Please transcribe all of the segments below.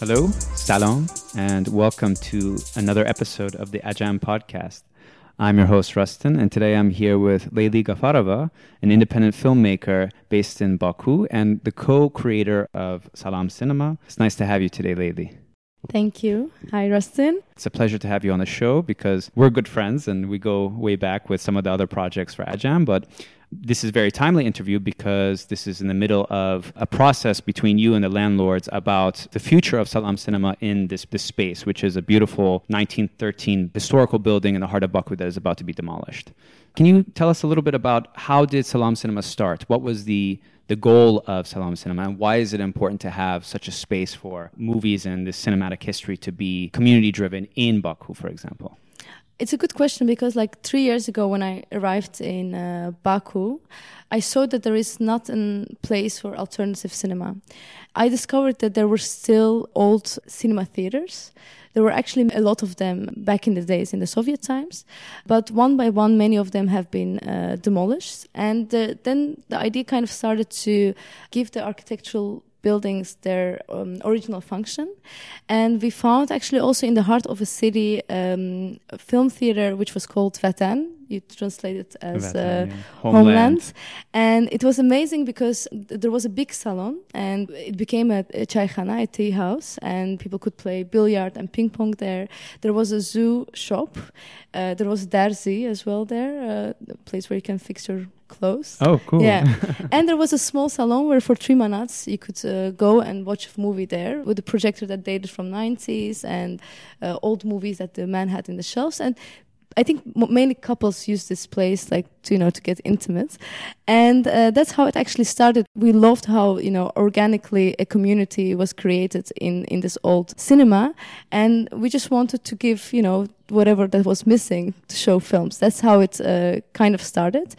Hello, Salam, and welcome to another episode of the Ajam podcast. I'm your host, Rustin, and today I'm here with Leili Gafarova, an independent filmmaker based in Baku and the co creator of Salam Cinema. It's nice to have you today, Leili. Thank you. Hi, Rustin. It's a pleasure to have you on the show because we're good friends and we go way back with some of the other projects for Ajam, but this is a very timely interview because this is in the middle of a process between you and the landlords about the future of Salam Cinema in this, this space, which is a beautiful 1913 historical building in the heart of Baku that is about to be demolished. Can you tell us a little bit about how did Salam Cinema start? What was the the goal of Salam Cinema and why is it important to have such a space for movies and this cinematic history to be community driven in Baku, for example? It's a good question because, like three years ago, when I arrived in uh, Baku, I saw that there is not a place for alternative cinema. I discovered that there were still old cinema theaters. There were actually a lot of them back in the days in the Soviet times, but one by one, many of them have been uh, demolished. And uh, then the idea kind of started to give the architectural buildings their um, original function. And we found actually also in the heart of a city um, a film theater which was called Vatan. You translate it as Vatan, uh, yeah. homeland. homeland. And it was amazing because th- there was a big salon and it became a, a chaykhana, a tea house, and people could play billiard and ping pong there. There was a zoo shop. Uh, there was Darzi as well there, uh, a place where you can fix your close. Oh, cool. Yeah. and there was a small salon where for three manats you could uh, go and watch a movie there with a projector that dated from 90s and uh, old movies that the man had in the shelves. And I think mainly couples use this place like to, you know to get intimate, and uh, that's how it actually started. We loved how you know organically a community was created in in this old cinema, and we just wanted to give you know whatever that was missing to show films. That's how it uh, kind of started.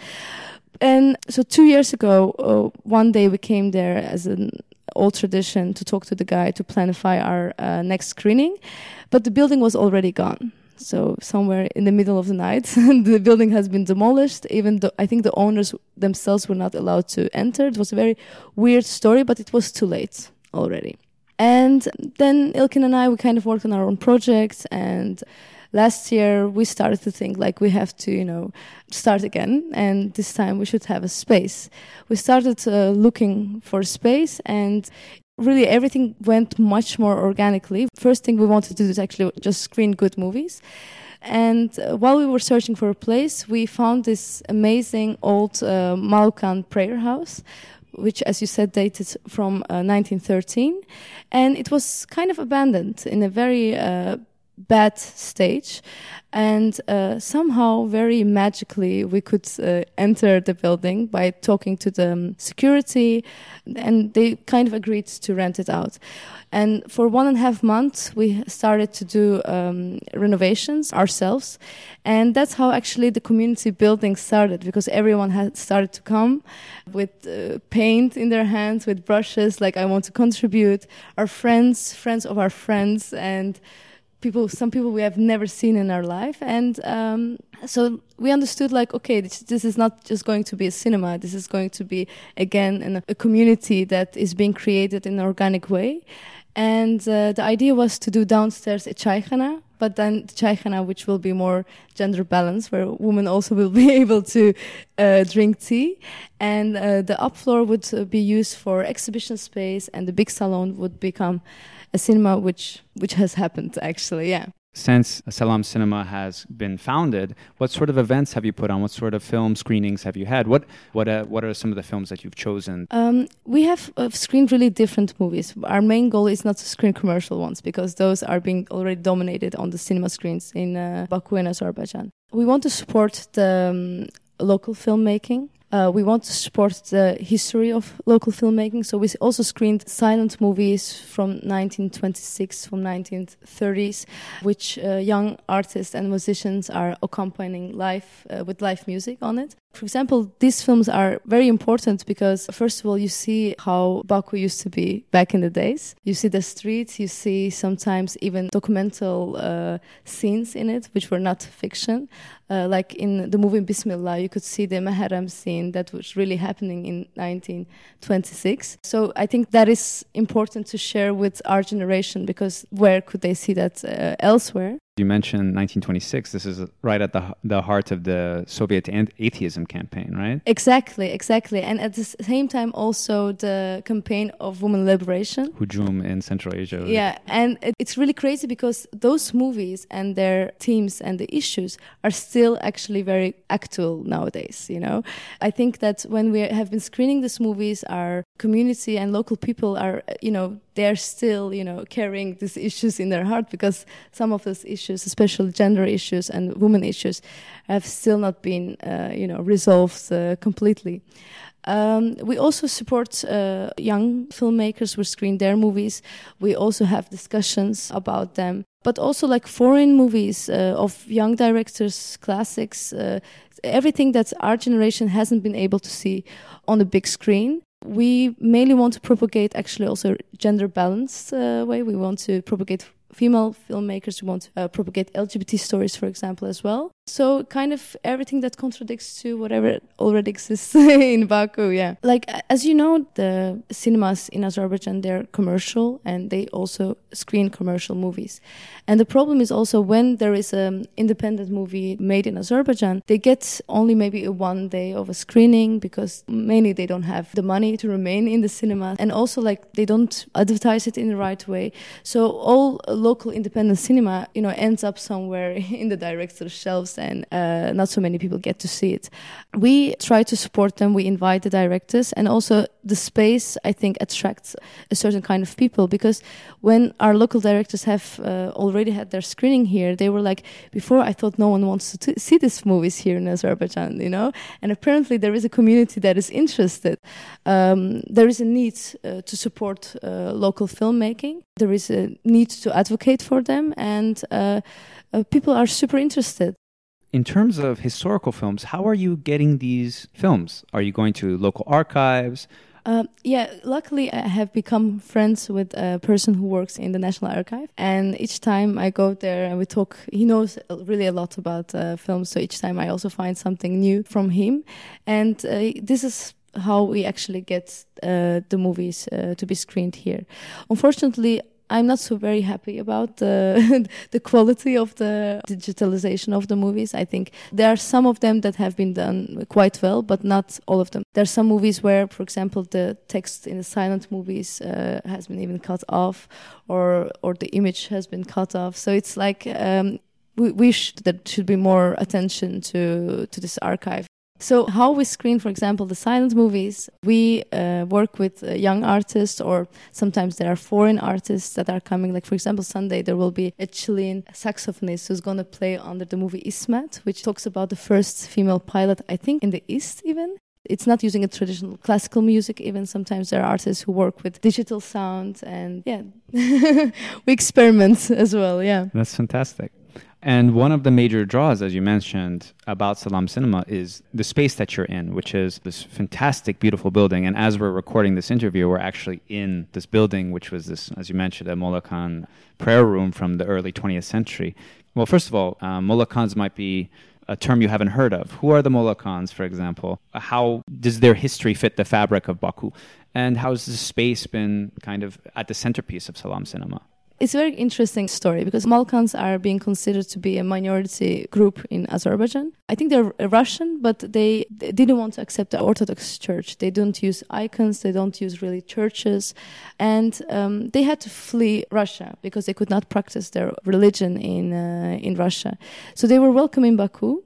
And so two years ago, uh, one day we came there as an old tradition to talk to the guy to planify our uh, next screening, but the building was already gone. So somewhere in the middle of the night, the building has been demolished. Even though I think the owners themselves were not allowed to enter. It was a very weird story, but it was too late already. And then Ilkin and I, we kind of worked on our own projects and last year we started to think like we have to you know start again and this time we should have a space. We started uh, looking for space and really everything went much more organically. First thing we wanted to do is actually just screen good movies. And uh, while we were searching for a place we found this amazing old uh, Molokan prayer house which, as you said, dated from uh, 1913, and it was kind of abandoned in a very uh, bad stage. And uh, somehow very magically we could uh, enter the building by talking to the um, security and they kind of agreed to rent it out. And for one and a half months we started to do um, renovations ourselves. And that's how actually the community building started because everyone had started to come with uh, paint in their hands with brushes like i want to contribute. Our friends friends of our friends and people some people we have never seen in our life. And um, so we understood like okay this, this, is not just going to be a cinema. This is going to be again a community that is being created in an organic way. And uh, the idea was to do downstairs a chaykhana but then the chaykhana which will be more gender balanced where women also will be able to uh, drink tea. And uh, the up floor would uh, be used for exhibition space and the big salon would become a cinema which which has happened actually yeah since Salam Cinema has been founded, what sort of events have you put on? What sort of film screenings have you had? What what uh, what are some of the films that you've chosen? Um, we have uh, screened really different movies. Our main goal is not to screen commercial ones because those are being already dominated on the cinema screens in uh, Baku and Azerbaijan. We want to support the um, local filmmaking uh, we want to support the history of local filmmaking. So we also screened silent movies from 1926, from 1930s, which uh, young artists and musicians are accompanying live uh, with live music on it. For example, these films are very important because, first of all, you see how Baku used to be back in the days. You see the streets, you see sometimes even documental uh, scenes in it, which were not fiction. Uh, like in the movie Bismillah, you could see the Muharram scene that was really happening in 1926. So I think that is important to share with our generation because where could they see that uh, elsewhere? You mentioned 1926. This is right at the the heart of the Soviet atheism campaign, right? Exactly, exactly. And at the same time, also the campaign of women liberation. Hujum in Central Asia. Yeah, and it's really crazy because those movies and their themes and the issues are still actually very actual nowadays. You know, I think that when we have been screening these movies, our community and local people are, you know, they're still, you know, carrying these issues in their heart because some of those issues, especially gender issues and women issues, have still not been, uh, you know, resolved uh, completely. Um, we also support uh, young filmmakers who screen their movies. We also have discussions about them, but also like foreign movies uh, of young directors, classics, uh, everything that our generation hasn't been able to see on the big screen we mainly want to propagate actually also gender balanced uh, way. We want to propagate female filmmakers. We want to uh, propagate LGBT stories, for example, as well. So kind of everything that contradicts to whatever already exists in Baku, yeah. Like as you know, the cinemas in Azerbaijan they're commercial and they also screen commercial movies. And the problem is also when there is an independent movie made in Azerbaijan, they get only maybe a one day of a screening because mainly they don't have the money to remain in the cinema and also like they don't advertise it in the right way. So all local independent cinema, you know, ends up somewhere in the director's shelves and uh, not so many people get to see it. We try to support them. We invite the directors, and also the space I think attracts a certain kind of people because when our local directors have uh, already had their screening here, they were like, before I thought no one wants to see these movies here in Azerbaijan, you know, and apparently there is a community that is interested. Um, there is a need uh, to support uh, local filmmaking. There is a need to advocate for them, and uh, uh, people are super interested in terms of historical films, how are you getting these films? Are you going to local archives? Uh, yeah, luckily I have become friends with a person who works in the National Archive, and each time I go there and we talk, he knows really a lot about uh, films. So each time I also find something new from him, and uh, this is how we actually get uh, the movies uh, to be screened here. Unfortunately, I'm not so very happy about the the quality of the digitalization of the movies. I think there are some of them that have been done quite well, but not all of them. There are some movies where, for example, the text in the silent movies uh, has been even cut off, or or the image has been cut off. So it's like um, we wish that should be more attention to to this archive. So, how we screen, for example, the silent movies, we uh, work with uh, young artists, or sometimes there are foreign artists that are coming. Like, for example, Sunday there will be a Chilean saxophonist who's going to play under the movie Ismet, which talks about the first female pilot, I think, in the East, even. It's not using a traditional classical music, even sometimes there are artists who work with digital sound, and yeah, we experiment as well, yeah. That's fantastic. And one of the major draws, as you mentioned, about Salam Cinema is the space that you're in, which is this fantastic, beautiful building. And as we're recording this interview, we're actually in this building, which was this, as you mentioned, a Molokan prayer room from the early 20th century. Well, first of all, uh, Khans might be a term you haven't heard of. Who are the Molokans, for example? How does their history fit the fabric of Baku? And how has this space been kind of at the centerpiece of Salam Cinema? It's a very interesting story because Molokans are being considered to be a minority group in Azerbaijan. I think they're Russian, but they, they didn't want to accept the Orthodox Church. They don't use icons, they don't use really churches, and um, they had to flee Russia because they could not practice their religion in uh, in Russia. So they were welcome in Baku,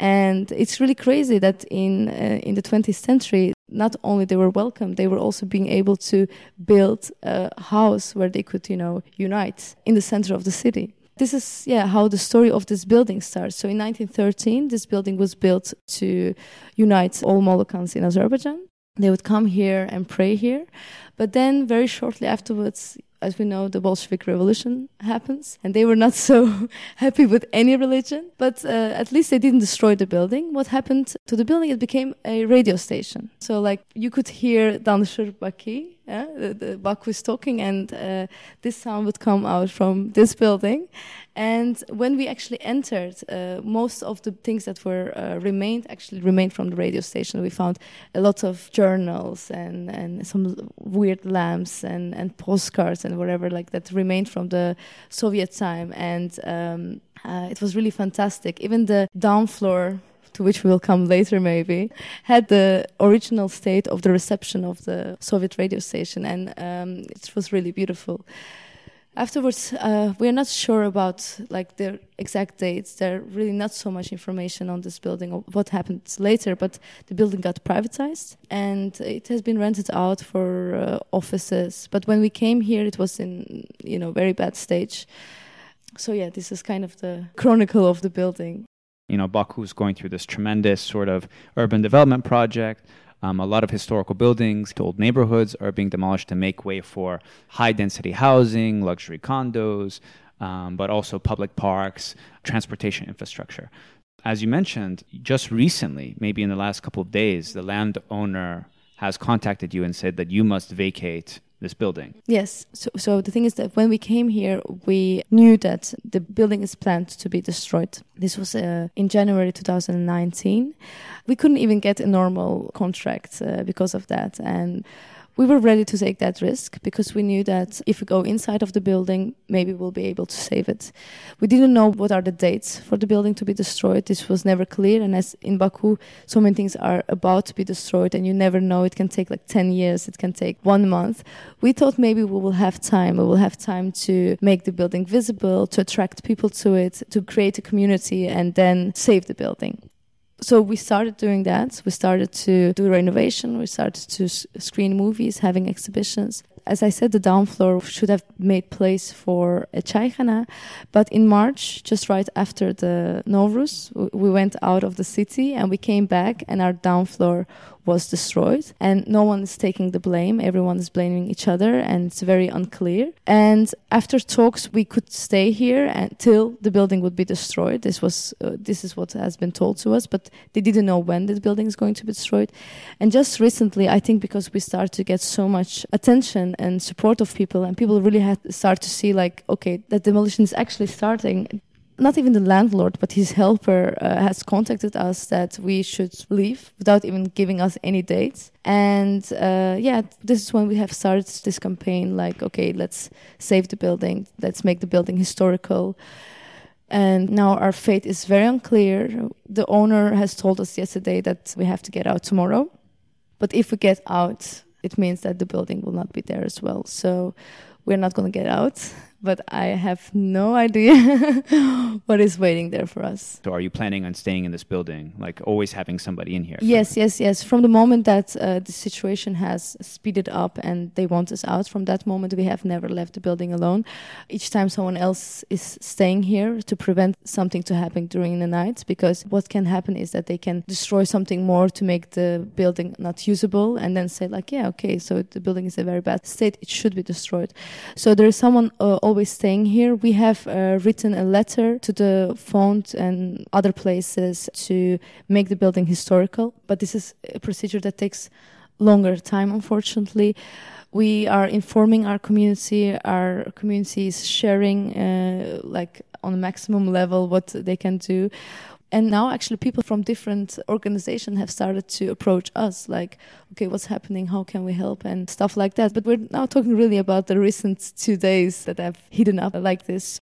and it's really crazy that in uh, in the 20th century not only they were welcome, they were also being able to build a house where they could, you know, unite in the center of the city. This is, yeah, how the story of this building starts. So in 1913, this building was built to unite all Molokans in Azerbaijan. They would come here and pray here. But then, very shortly afterwards, as we know, the Bolshevik Revolution happens, and they were not so happy with any religion. But uh, at least they didn't destroy the building. What happened to the building? It became a radio station. So, like, you could hear Danışır Baki, yeah, the, the Baku is talking, and uh, this sound would come out from this building. And when we actually entered, uh, most of the things that were uh, remained actually remained from the radio station. We found a lot of journals and, and some weird lamps and, and postcards and whatever like that remained from the Soviet time. And um, uh, it was really fantastic. Even the down floor to which we will come later maybe, had the original state of the reception of the Soviet radio station, and um, it was really beautiful. Afterwards uh, we're not sure about like the exact dates. There's really not so much information on this building or what happened later but the building got privatized and it has been rented out for uh, offices. But when we came here it was in you know very bad stage. So yeah this is kind of the chronicle of the building you know baku is going through this tremendous sort of urban development project um, a lot of historical buildings, old neighborhoods are being demolished to make way for high density housing, luxury condos, um, but also public parks, transportation infrastructure. As you mentioned, just recently, maybe in the last couple of days, the landowner has contacted you and said that you must vacate this building. Yes. So, so the thing is that when we came here, we knew that the building is planned to be destroyed. This was uh, in January 2019. We couldn't even get a normal contract uh, because of that, and we were ready to take that risk because we knew that if we go inside of the building, maybe we'll be able to save it. We didn't know what are the dates for the building to be destroyed. This was never clear. And as in Baku, so many things are about to be destroyed and you never know. It can take like 10 years. It can take one month. We thought maybe we will have time. We will have time to make the building visible, to attract people to it, to create a community and then save the building so we started doing that. We started to do renovation. We started to screen movies, having exhibitions. As I said, the down floor should have made place for a chaykhana, but in March, just right after the Novruz, we went out of the city and we came back, and our down floor was destroyed. And no one is taking the blame. Everyone is blaming each other and it's very unclear. And after talks we could stay here until the building would be destroyed. This was uh, this is what has been told to us but they didn't know when this building is going to be destroyed. And just recently i think because we started to get so much attention and support of people and people really had start to see like okay that demolition is actually starting not even the landlord, but his helper uh, has contacted us that we should leave without even giving us any dates. And uh, yeah, this is when we have started this campaign like, okay, let's save the building, let's make the building historical. And now our fate is very unclear. The owner has told us yesterday that we have to get out tomorrow. But if we get out, it means that the building will not be there as well. So we're not going to get out but I have no idea what is waiting there for us. So, are you planning on staying in this building, like always having somebody in here? Yes, yes, yes. From the moment that uh, the situation has speeded up and they want us out, from that moment we have never left the building alone. Each time someone else is staying here to prevent something to happen during the night, because what can happen is that they can destroy something more to make the building not usable, and then say like, yeah, okay, so the building is in a very bad state, it should be destroyed. So there is someone. Uh, always staying here. We have uh, written a letter to the font and other places to make the building historical, but this is a procedure that takes longer time, unfortunately. We are informing our community. Our community is sharing, uh, like on a maximum level, what they can do and now actually people from different organizations have started to approach us like okay what's happening? How can we help? And stuff like that. But we're now talking really about the recent two days that have heated up like this.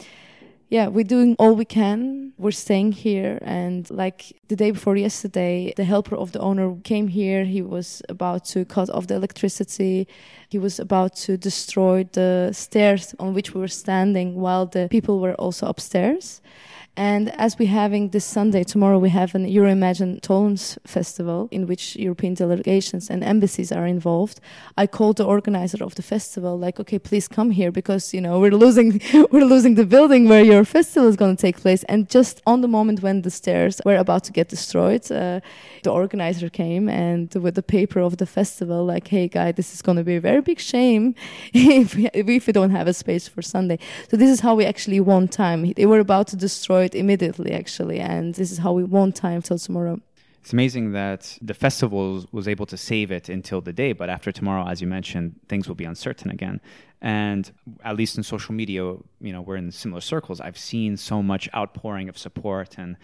Yeah we're doing all we can. We're staying here. And like the day before yesterday the helper of the owner came here. He was about to cut off the electricity. He was about to destroy the stairs on which we were standing while the people were also upstairs And as we're having this Sunday, tomorrow we have an Euroimagine Tones festival in which European delegations and embassies are involved. I called the organizer of the festival, like, okay, please come here because you know we're losing we're losing the building where your festival is going to take place. And just on the moment when the stairs were about to get destroyed, uh, the organizer came and with the paper of the festival, like, hey, guy, this is going to be a very big shame if we, if we don't have a space for Sunday. So this is how we actually won time. They were about to destroy it immediately, actually, and this is how we won time till tomorrow. It's amazing that the festival was able to save it until the day, but after tomorrow, as you mentioned, things will be uncertain again. And at least in social media, you know, we're in similar circles. I've seen so much outpouring of support and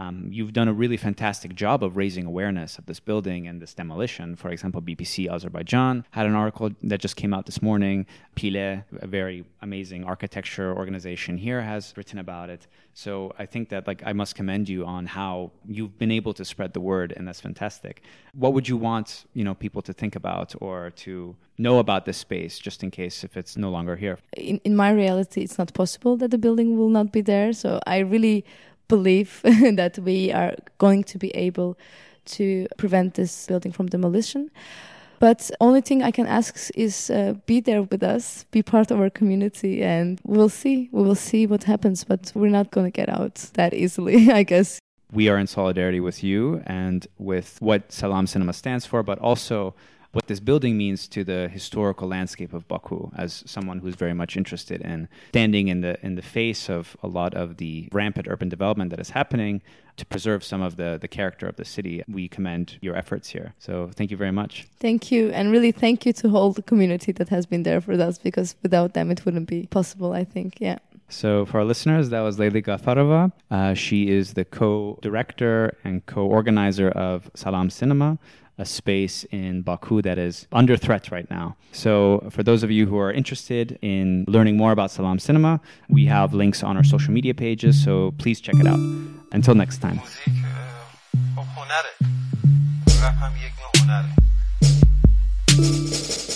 um, you've done a really fantastic job of raising awareness of this building and this demolition. For example, BBC Azerbaijan had an article that just came out this morning. Pile, a very amazing architecture organization here, has written about it. So I think that like I must commend you on how you've been able to spread the word, and that's fantastic. What would you want you know people to think about or to know about this space, just in case if it's no longer here? In in my reality, it's not possible that the building will not be there. So I really believe that we are going to be able to prevent this building from demolition. But only thing I can ask is uh, be there with us, be part of our community, and we'll see. We will see what happens. But we're not going to get out that easily, I guess. We are in solidarity with you and with what Salam Cinema stands for, but also what this building means to the historical landscape of Baku as someone who's very much interested in standing in the in the face of a lot of the rampant urban development that is happening to preserve some of the the character of the city. We commend your efforts here. So thank you very much. Thank you and really thank you to all the community that has been there for us because without them it wouldn't be possible, I think. Yeah. So, for our listeners, that was Leili Gafarova. Uh, she is the co director and co organizer of Salam Cinema, a space in Baku that is under threat right now. So, for those of you who are interested in learning more about Salam Cinema, we have links on our social media pages, so please check it out. Until next time. Uh,